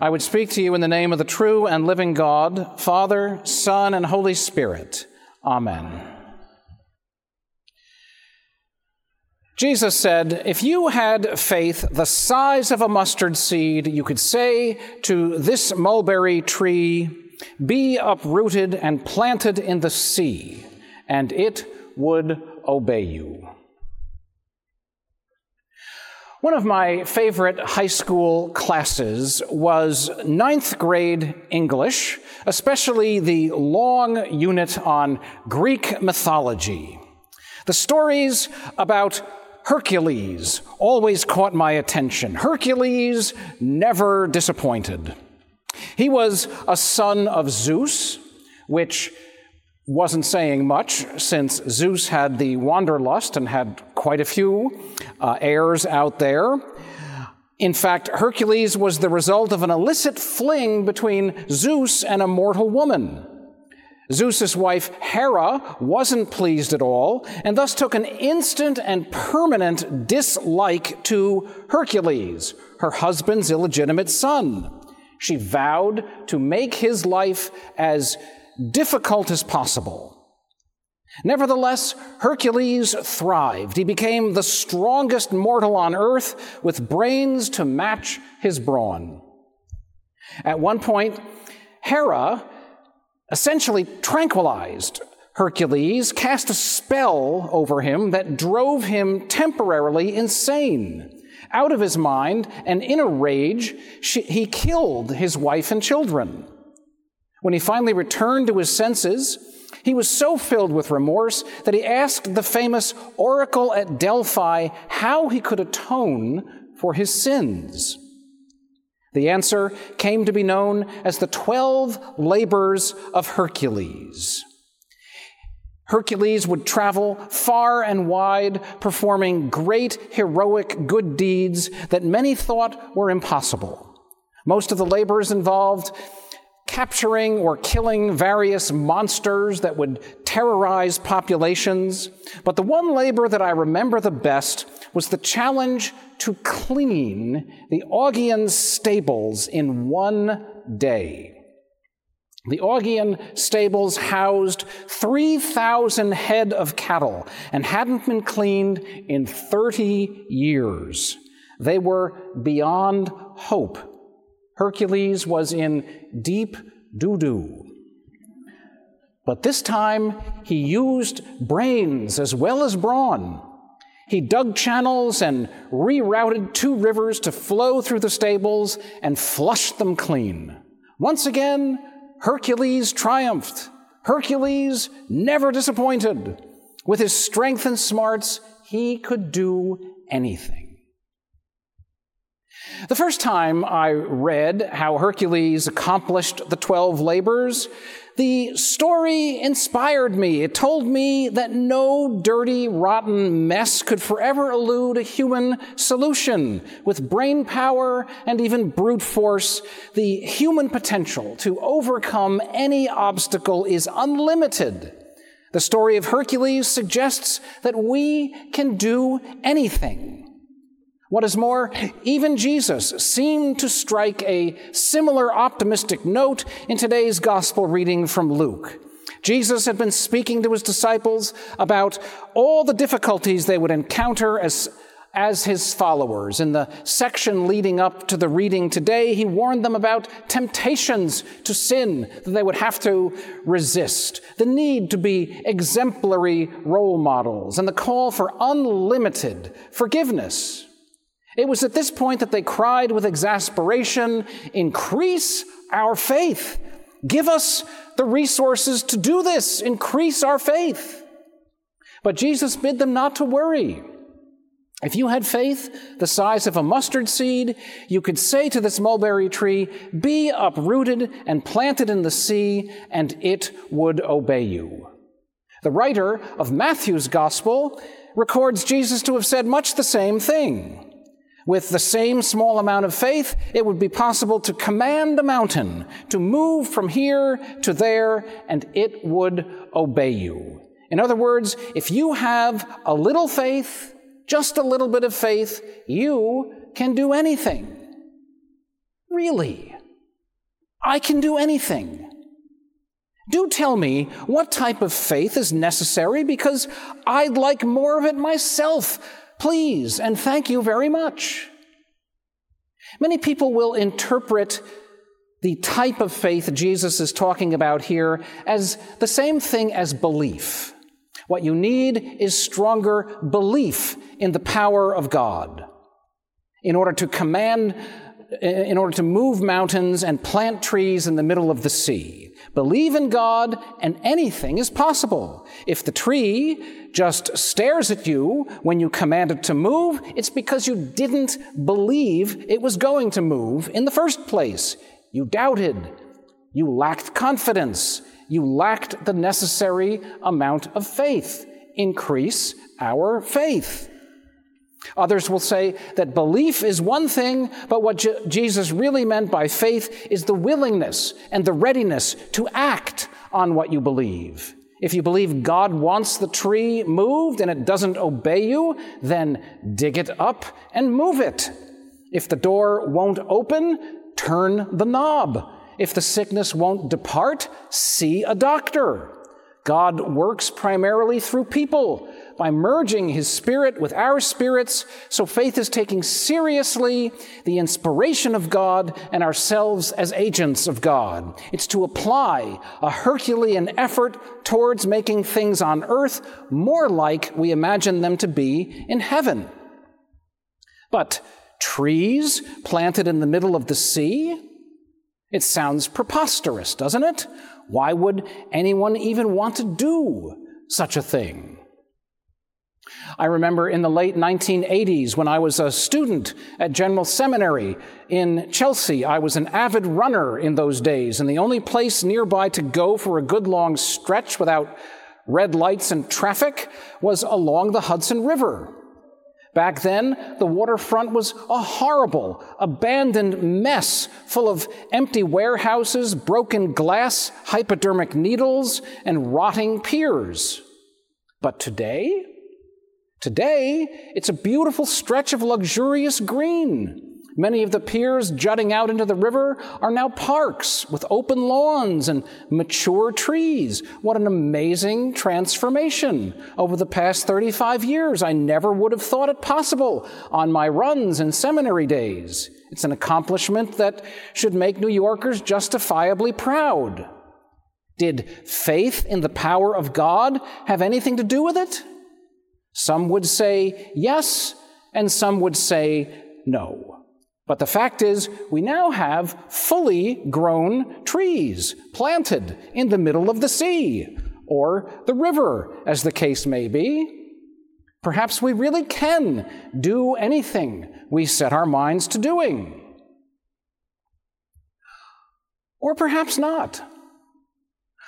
I would speak to you in the name of the true and living God, Father, Son, and Holy Spirit. Amen. Jesus said, If you had faith the size of a mustard seed, you could say to this mulberry tree, Be uprooted and planted in the sea, and it would obey you. One of my favorite high school classes was ninth grade English, especially the long unit on Greek mythology. The stories about Hercules always caught my attention. Hercules never disappointed. He was a son of Zeus, which wasn't saying much since Zeus had the wanderlust and had quite a few uh, heirs out there. In fact, Hercules was the result of an illicit fling between Zeus and a mortal woman. Zeus's wife Hera wasn't pleased at all and thus took an instant and permanent dislike to Hercules, her husband's illegitimate son. She vowed to make his life as difficult as possible. Nevertheless, Hercules thrived. He became the strongest mortal on earth with brains to match his brawn. At one point, Hera essentially tranquilized Hercules, cast a spell over him that drove him temporarily insane. Out of his mind and in a rage, she, he killed his wife and children. When he finally returned to his senses, he was so filled with remorse that he asked the famous oracle at Delphi how he could atone for his sins. The answer came to be known as the 12 labors of Hercules. Hercules would travel far and wide, performing great heroic good deeds that many thought were impossible. Most of the labors involved capturing or killing various monsters that would terrorize populations. But the one labor that I remember the best was the challenge to clean the Augean stables in one day. The Augean stables housed 3,000 head of cattle and hadn't been cleaned in 30 years. They were beyond hope Hercules was in deep doo doo. But this time he used brains as well as brawn. He dug channels and rerouted two rivers to flow through the stables and flushed them clean. Once again, Hercules triumphed. Hercules never disappointed. With his strength and smarts, he could do anything. The first time I read how Hercules accomplished the 12 labors, the story inspired me. It told me that no dirty, rotten mess could forever elude a human solution. With brain power and even brute force, the human potential to overcome any obstacle is unlimited. The story of Hercules suggests that we can do anything. What is more, even Jesus seemed to strike a similar optimistic note in today's gospel reading from Luke. Jesus had been speaking to his disciples about all the difficulties they would encounter as, as his followers. In the section leading up to the reading today, he warned them about temptations to sin that they would have to resist, the need to be exemplary role models, and the call for unlimited forgiveness. It was at this point that they cried with exasperation Increase our faith. Give us the resources to do this. Increase our faith. But Jesus bid them not to worry. If you had faith the size of a mustard seed, you could say to this mulberry tree, Be uprooted and planted in the sea, and it would obey you. The writer of Matthew's gospel records Jesus to have said much the same thing. With the same small amount of faith, it would be possible to command a mountain to move from here to there, and it would obey you. In other words, if you have a little faith, just a little bit of faith, you can do anything. Really. I can do anything. Do tell me what type of faith is necessary because I'd like more of it myself. Please and thank you very much. Many people will interpret the type of faith Jesus is talking about here as the same thing as belief. What you need is stronger belief in the power of God in order to command, in order to move mountains and plant trees in the middle of the sea. Believe in God and anything is possible. If the tree just stares at you when you command it to move, it's because you didn't believe it was going to move in the first place. You doubted. You lacked confidence. You lacked the necessary amount of faith. Increase our faith. Others will say that belief is one thing, but what Je- Jesus really meant by faith is the willingness and the readiness to act on what you believe. If you believe God wants the tree moved and it doesn't obey you, then dig it up and move it. If the door won't open, turn the knob. If the sickness won't depart, see a doctor. God works primarily through people by merging his spirit with our spirits. So faith is taking seriously the inspiration of God and ourselves as agents of God. It's to apply a Herculean effort towards making things on earth more like we imagine them to be in heaven. But trees planted in the middle of the sea? It sounds preposterous, doesn't it? Why would anyone even want to do such a thing? I remember in the late 1980s when I was a student at General Seminary in Chelsea. I was an avid runner in those days, and the only place nearby to go for a good long stretch without red lights and traffic was along the Hudson River. Back then, the waterfront was a horrible, abandoned mess full of empty warehouses, broken glass, hypodermic needles, and rotting piers. But today, today, it's a beautiful stretch of luxurious green. Many of the piers jutting out into the river are now parks with open lawns and mature trees. What an amazing transformation over the past 35 years. I never would have thought it possible on my runs in seminary days. It's an accomplishment that should make New Yorkers justifiably proud. Did faith in the power of God have anything to do with it? Some would say yes, and some would say no. But the fact is, we now have fully grown trees planted in the middle of the sea, or the river, as the case may be. Perhaps we really can do anything we set our minds to doing. Or perhaps not.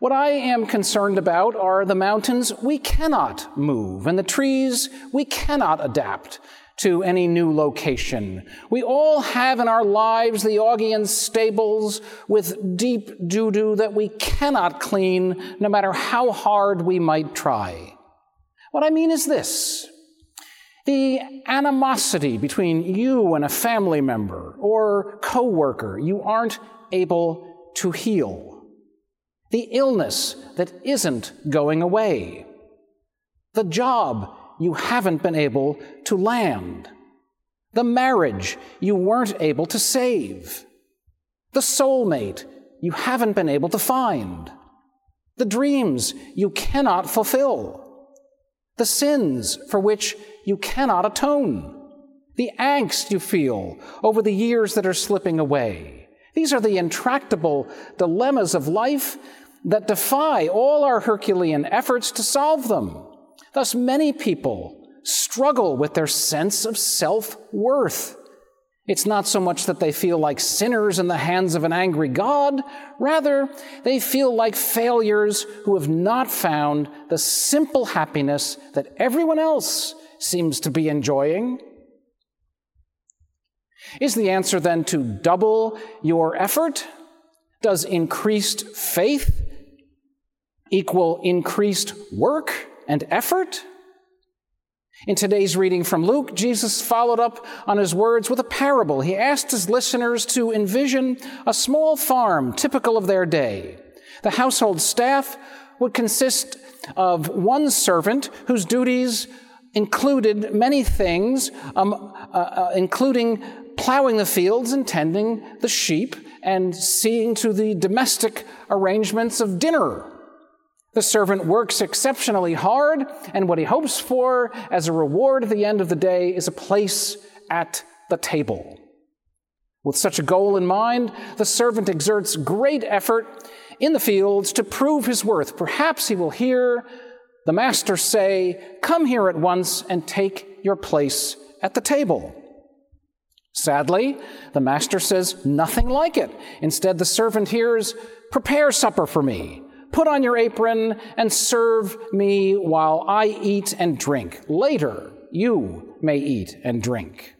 What I am concerned about are the mountains we cannot move and the trees we cannot adapt to any new location. We all have in our lives the Augean stables with deep doo doo that we cannot clean, no matter how hard we might try. What I mean is this the animosity between you and a family member or coworker you aren't able to heal. The illness that isn't going away. The job you haven't been able to land, the marriage you weren't able to save, the soulmate you haven't been able to find, the dreams you cannot fulfill, the sins for which you cannot atone, the angst you feel over the years that are slipping away. These are the intractable dilemmas of life that defy all our Herculean efforts to solve them. Thus, many people struggle with their sense of self worth. It's not so much that they feel like sinners in the hands of an angry God, rather, they feel like failures who have not found the simple happiness that everyone else seems to be enjoying. Is the answer then to double your effort? Does increased faith equal increased work? And effort? In today's reading from Luke, Jesus followed up on his words with a parable. He asked his listeners to envision a small farm typical of their day. The household staff would consist of one servant whose duties included many things, um, uh, uh, including plowing the fields and tending the sheep and seeing to the domestic arrangements of dinner. The servant works exceptionally hard, and what he hopes for as a reward at the end of the day is a place at the table. With such a goal in mind, the servant exerts great effort in the fields to prove his worth. Perhaps he will hear the master say, Come here at once and take your place at the table. Sadly, the master says nothing like it. Instead, the servant hears, Prepare supper for me. Put on your apron and serve me while I eat and drink. Later, you may eat and drink.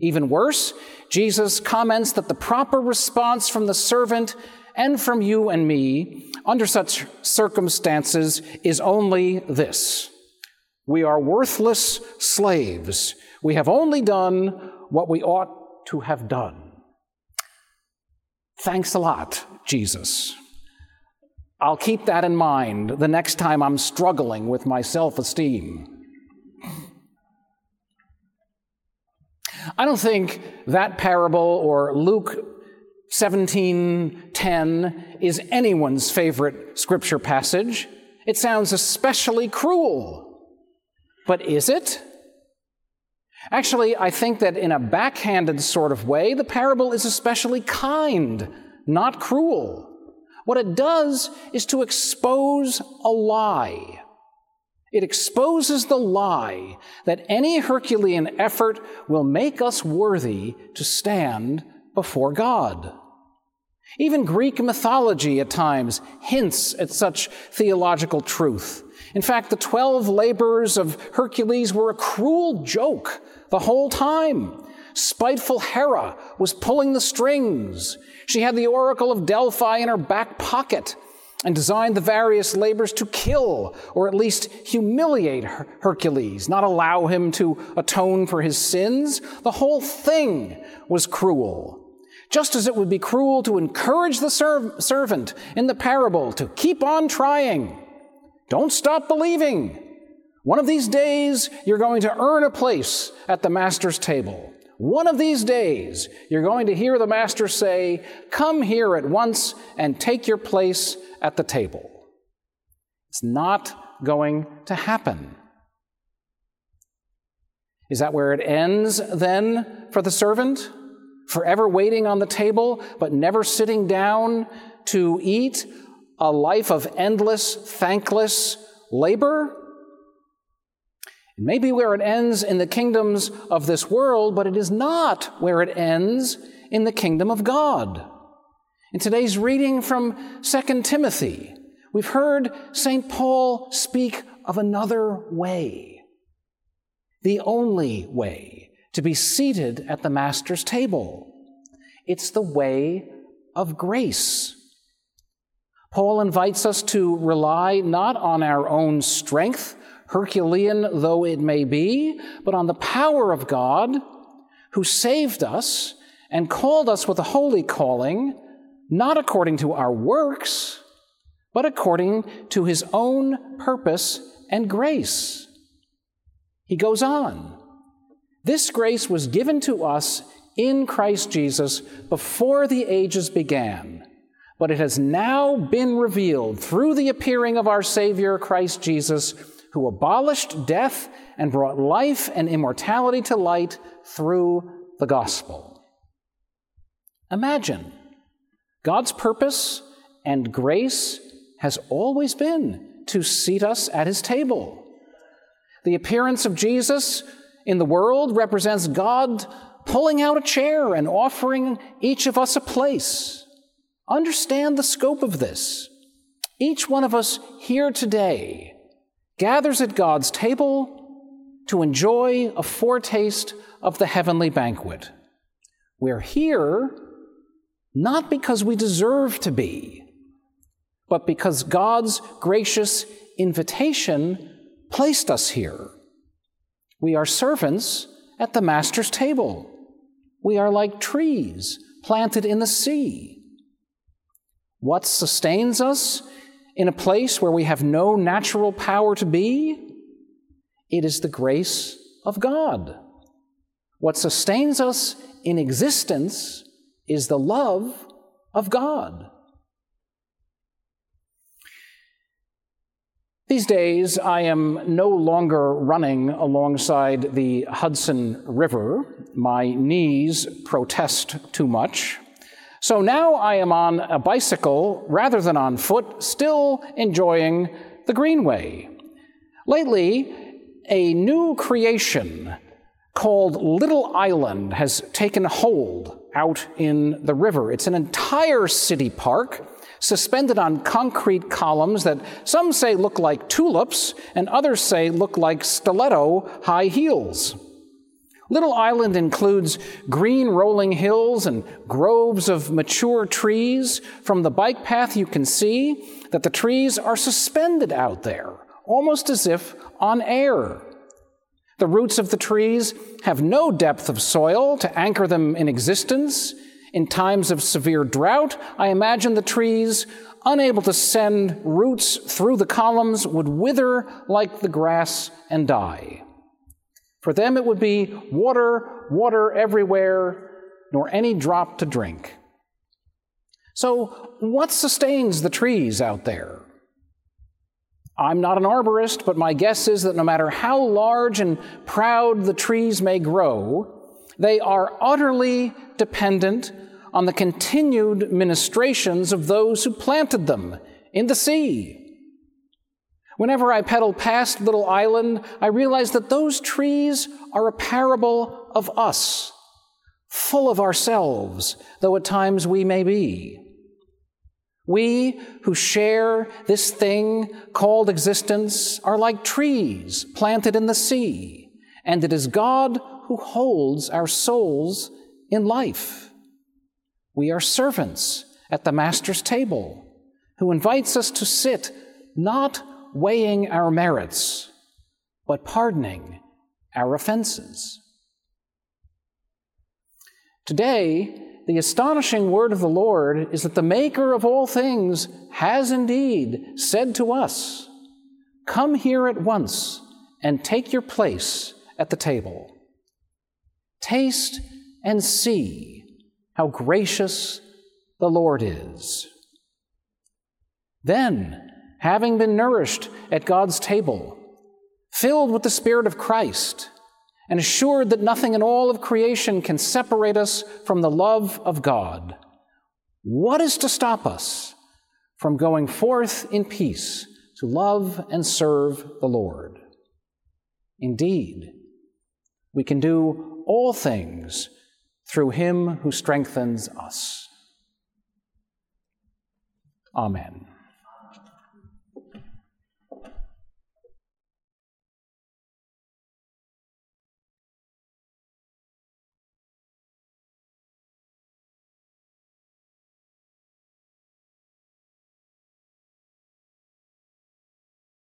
Even worse, Jesus comments that the proper response from the servant and from you and me under such circumstances is only this We are worthless slaves. We have only done what we ought to have done. Thanks a lot, Jesus. I'll keep that in mind the next time I'm struggling with my self esteem. I don't think that parable or Luke 17:10 is anyone's favorite scripture passage. It sounds especially cruel. But is it? Actually, I think that in a backhanded sort of way, the parable is especially kind, not cruel. What it does is to expose a lie. It exposes the lie that any Herculean effort will make us worthy to stand before God. Even Greek mythology at times hints at such theological truth. In fact, the 12 labors of Hercules were a cruel joke the whole time. Spiteful Hera was pulling the strings. She had the Oracle of Delphi in her back pocket and designed the various labors to kill or at least humiliate Hercules, not allow him to atone for his sins. The whole thing was cruel. Just as it would be cruel to encourage the serv- servant in the parable to keep on trying. Don't stop believing. One of these days, you're going to earn a place at the master's table. One of these days, you're going to hear the master say, Come here at once and take your place at the table. It's not going to happen. Is that where it ends then for the servant? Forever waiting on the table, but never sitting down to eat a life of endless, thankless labor? It may be where it ends in the kingdoms of this world, but it is not where it ends in the kingdom of God. In today's reading from 2 Timothy, we've heard St. Paul speak of another way, the only way to be seated at the Master's table. It's the way of grace. Paul invites us to rely not on our own strength Herculean though it may be, but on the power of God who saved us and called us with a holy calling, not according to our works, but according to his own purpose and grace. He goes on. This grace was given to us in Christ Jesus before the ages began, but it has now been revealed through the appearing of our Savior Christ Jesus who abolished death and brought life and immortality to light through the gospel. Imagine God's purpose and grace has always been to seat us at his table. The appearance of Jesus in the world represents God pulling out a chair and offering each of us a place. Understand the scope of this. Each one of us here today gathers at God's table to enjoy a foretaste of the heavenly banquet. We're here not because we deserve to be, but because God's gracious invitation placed us here. We are servants at the Master's table. We are like trees planted in the sea. What sustains us in a place where we have no natural power to be? It is the grace of God. What sustains us in existence is the love of God. These days, I am no longer running alongside the Hudson River. My knees protest too much. So now I am on a bicycle rather than on foot, still enjoying the Greenway. Lately, a new creation called Little Island has taken hold out in the river. It's an entire city park suspended on concrete columns that some say look like tulips and others say look like stiletto high heels. Little Island includes green rolling hills and groves of mature trees. From the bike path, you can see that the trees are suspended out there, almost as if on air. The roots of the trees have no depth of soil to anchor them in existence. In times of severe drought, I imagine the trees, unable to send roots through the columns, would wither like the grass and die. For them, it would be water, water everywhere, nor any drop to drink. So, what sustains the trees out there? I'm not an arborist, but my guess is that no matter how large and proud the trees may grow, they are utterly dependent on the continued ministrations of those who planted them in the sea. Whenever I pedal past Little Island, I realize that those trees are a parable of us, full of ourselves, though at times we may be. We who share this thing called existence are like trees planted in the sea, and it is God who holds our souls in life. We are servants at the Master's table, who invites us to sit not weighing our merits, but pardoning our offenses. Today, the astonishing word of the Lord is that the Maker of all things has indeed said to us, Come here at once and take your place at the table. Taste and see how gracious the Lord is. Then, having been nourished at God's table, filled with the Spirit of Christ, and assured that nothing in all of creation can separate us from the love of God, what is to stop us from going forth in peace to love and serve the Lord? Indeed, we can do all things through him who strengthens us. Amen.